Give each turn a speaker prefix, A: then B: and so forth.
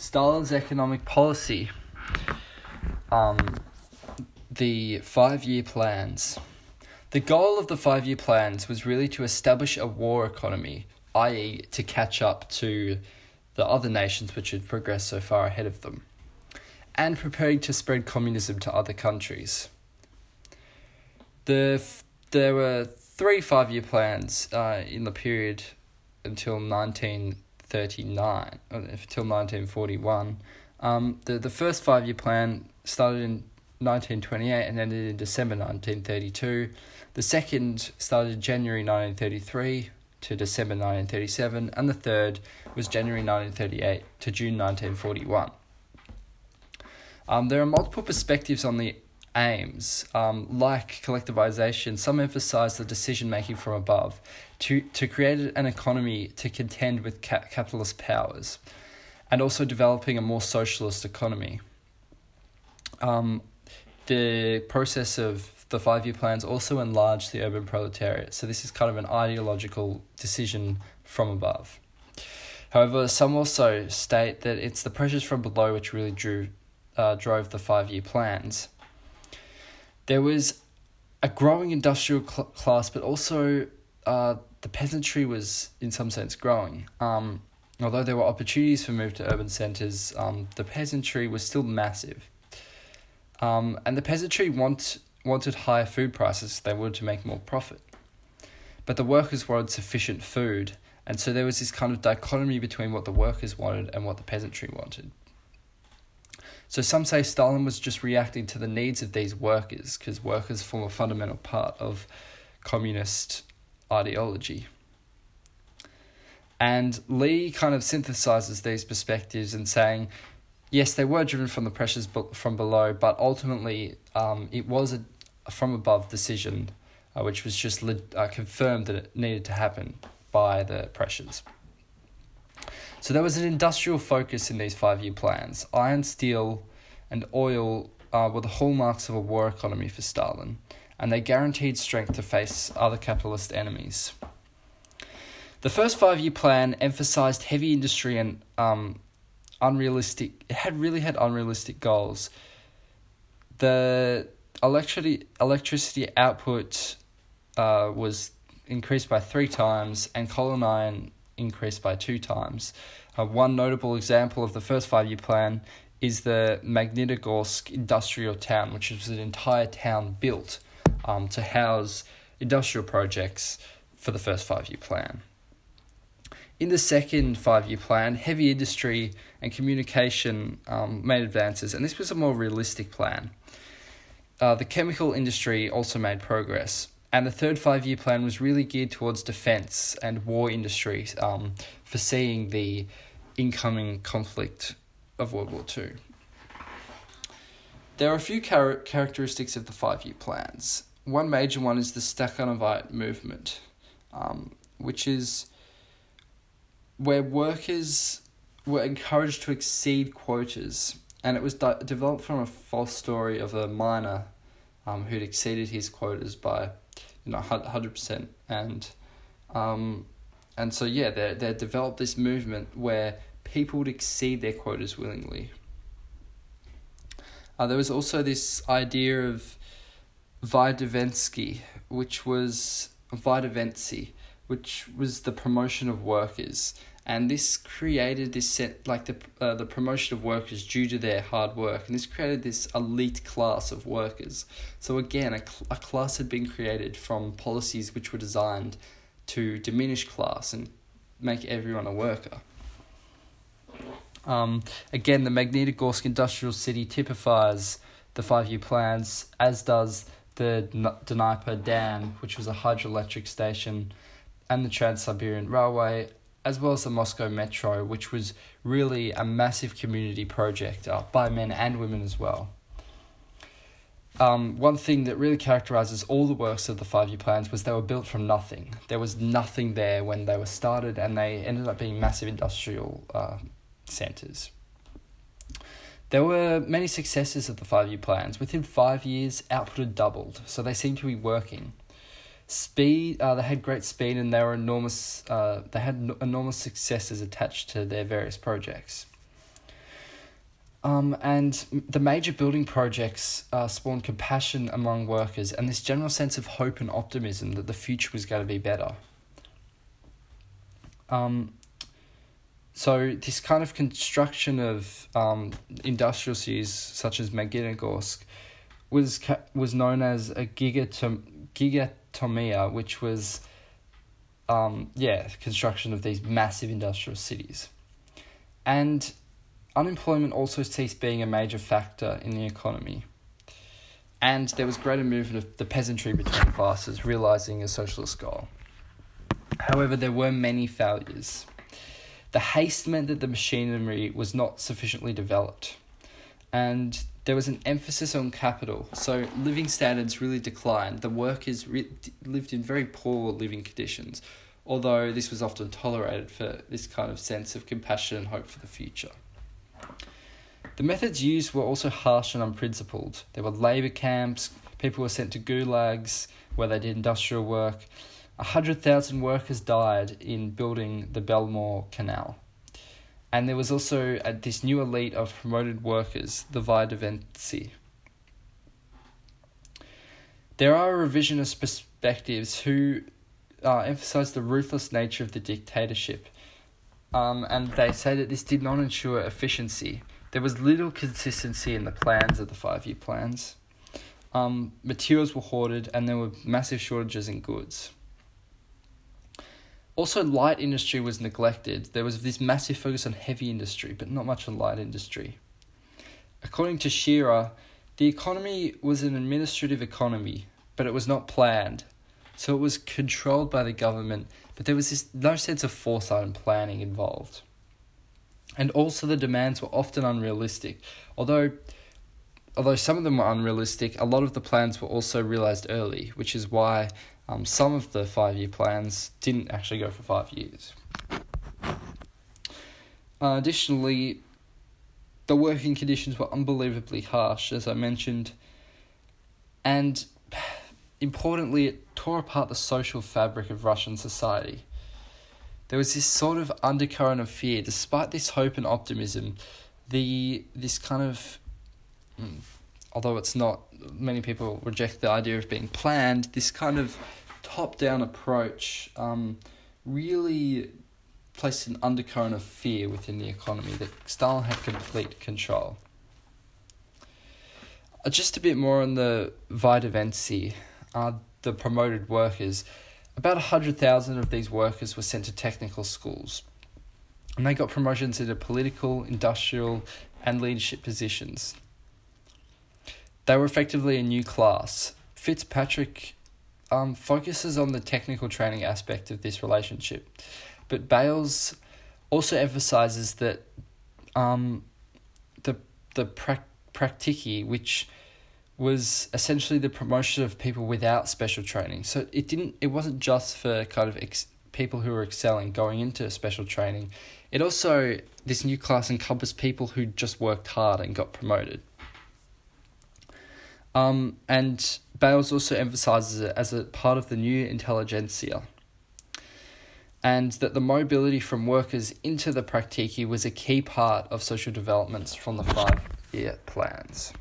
A: Stalin's economic policy. Um, the five year plans. The goal of the five year plans was really to establish a war economy, i.e., to catch up to the other nations which had progressed so far ahead of them, and preparing to spread communism to other countries. The, there were three five year plans uh, in the period until 1939, uh, until 1941. Um, the, the first five year plan started in 1928 and ended in December 1932. The second started January 1933 to December 1937, and the third was January 1938 to June 1941. Um, there are multiple perspectives on the aims, um, like collectivization, some emphasize the decision making from above to, to create an economy to contend with ca- capitalist powers and also developing a more socialist economy. Um, the process of the five year plans also enlarged the urban proletariat, so this is kind of an ideological decision from above. However, some also state that it's the pressures from below which really drew, uh, drove the five year plans there was a growing industrial cl- class, but also uh, the peasantry was, in some sense, growing. Um, although there were opportunities for move to urban centres, um, the peasantry was still massive. Um, and the peasantry want, wanted higher food prices, they wanted to make more profit. But the workers wanted sufficient food, and so there was this kind of dichotomy between what the workers wanted and what the peasantry wanted. So some say Stalin was just reacting to the needs of these workers because workers form a fundamental part of communist ideology. And Lee kind of synthesizes these perspectives and saying, yes, they were driven from the pressures from below, but ultimately um, it was a, from above decision, uh, which was just uh, confirmed that it needed to happen by the pressures. So there was an industrial focus in these five year plans. Iron, steel, and oil uh, were the hallmarks of a war economy for Stalin, and they guaranteed strength to face other capitalist enemies. The first five year plan emphasized heavy industry and um, unrealistic, it had really had unrealistic goals. The electricity, electricity output uh, was increased by three times, and coal and iron increased by two times. Uh, one notable example of the first five year plan is the Magnitogorsk industrial town, which was an entire town built um, to house industrial projects for the first five year plan. In the second five year plan, heavy industry and communication um, made advances, and this was a more realistic plan. Uh, the chemical industry also made progress. And the third five year plan was really geared towards defense and war industry, um, foreseeing the incoming conflict of World War II. There are a few char- characteristics of the five year plans. One major one is the Stakhanovite movement, um, which is where workers were encouraged to exceed quotas, and it was di- developed from a false story of a miner um, who'd exceeded his quotas by you know, hundred percent, and um, and so yeah, they they developed this movement where people would exceed their quotas willingly. Uh, there was also this idea of Vidovensky, which was Vidovency, which was the promotion of workers, and this created this set like the uh, the promotion of workers due to their hard work, and this created this elite class of workers. So again, a, cl- a class had been created from policies which were designed to diminish class and make everyone a worker. Um, again, the Magnitogorsk industrial city typifies the five year plans, as does the Dnieper Dam, which was a hydroelectric station, and the Trans Siberian Railway, as well as the Moscow Metro, which was really a massive community project uh, by men and women as well. Um, one thing that really characterizes all the works of the five year plans was they were built from nothing. There was nothing there when they were started, and they ended up being massive industrial uh, centres. There were many successes of the five year plans. Within five years, output had doubled, so they seemed to be working. Speed, uh, they had great speed and they were enormous. Uh, they had enormous successes attached to their various projects. Um, and the major building projects uh, spawned compassion among workers and this general sense of hope and optimism that the future was going to be better. Um, so this kind of construction of um, industrial cities such as Magnitogorsk was ca- was known as a gigatom- gigatomia, which was um, yeah construction of these massive industrial cities, and unemployment also ceased being a major factor in the economy. And there was greater movement of the peasantry between classes, realizing a socialist goal. However, there were many failures. The haste meant that the machinery was not sufficiently developed, and there was an emphasis on capital, so living standards really declined. The workers re- lived in very poor living conditions, although this was often tolerated for this kind of sense of compassion and hope for the future. The methods used were also harsh and unprincipled. There were labour camps, people were sent to gulags where they did industrial work, 100,000 workers died in building the Belomor Canal. And there was also uh, this new elite of promoted workers, the Vidovtsi. There are revisionist perspectives who uh, emphasize the ruthless nature of the dictatorship, um, and they say that this did not ensure efficiency. There was little consistency in the plans of the five year plans. Um, materials were hoarded, and there were massive shortages in goods. Also, light industry was neglected. There was this massive focus on heavy industry, but not much on light industry. According to Shearer, the economy was an administrative economy, but it was not planned. So it was controlled by the government, but there was this no sense of foresight and planning involved. And also the demands were often unrealistic. Although although some of them were unrealistic, a lot of the plans were also realized early, which is why um, some of the five year plans didn't actually go for five years. Uh, additionally, the working conditions were unbelievably harsh, as I mentioned, and importantly, it tore apart the social fabric of Russian society. There was this sort of undercurrent of fear, despite this hope and optimism. The this kind of, hmm, although it's not, many people reject the idea of being planned. This kind of top down approach um, really placed an undercurrent of fear within the economy that Stalin had complete control. Uh, just a bit more on the Vidovtsi, uh, the promoted workers. About 100,000 of these workers were sent to technical schools. And they got promotions into political, industrial, and leadership positions. They were effectively a new class. Fitzpatrick um, focuses on the technical training aspect of this relationship, but Bailes also emphasizes that um, the the pra- praktiki, which was essentially the promotion of people without special training. So it didn't. It wasn't just for kind of ex- people who were excelling going into special training. It also this new class encompassed people who just worked hard and got promoted. Um, and Bailes also emphasizes it as a part of the new intelligentsia, and that the mobility from workers into the praktiki was a key part of social developments from the five year plans.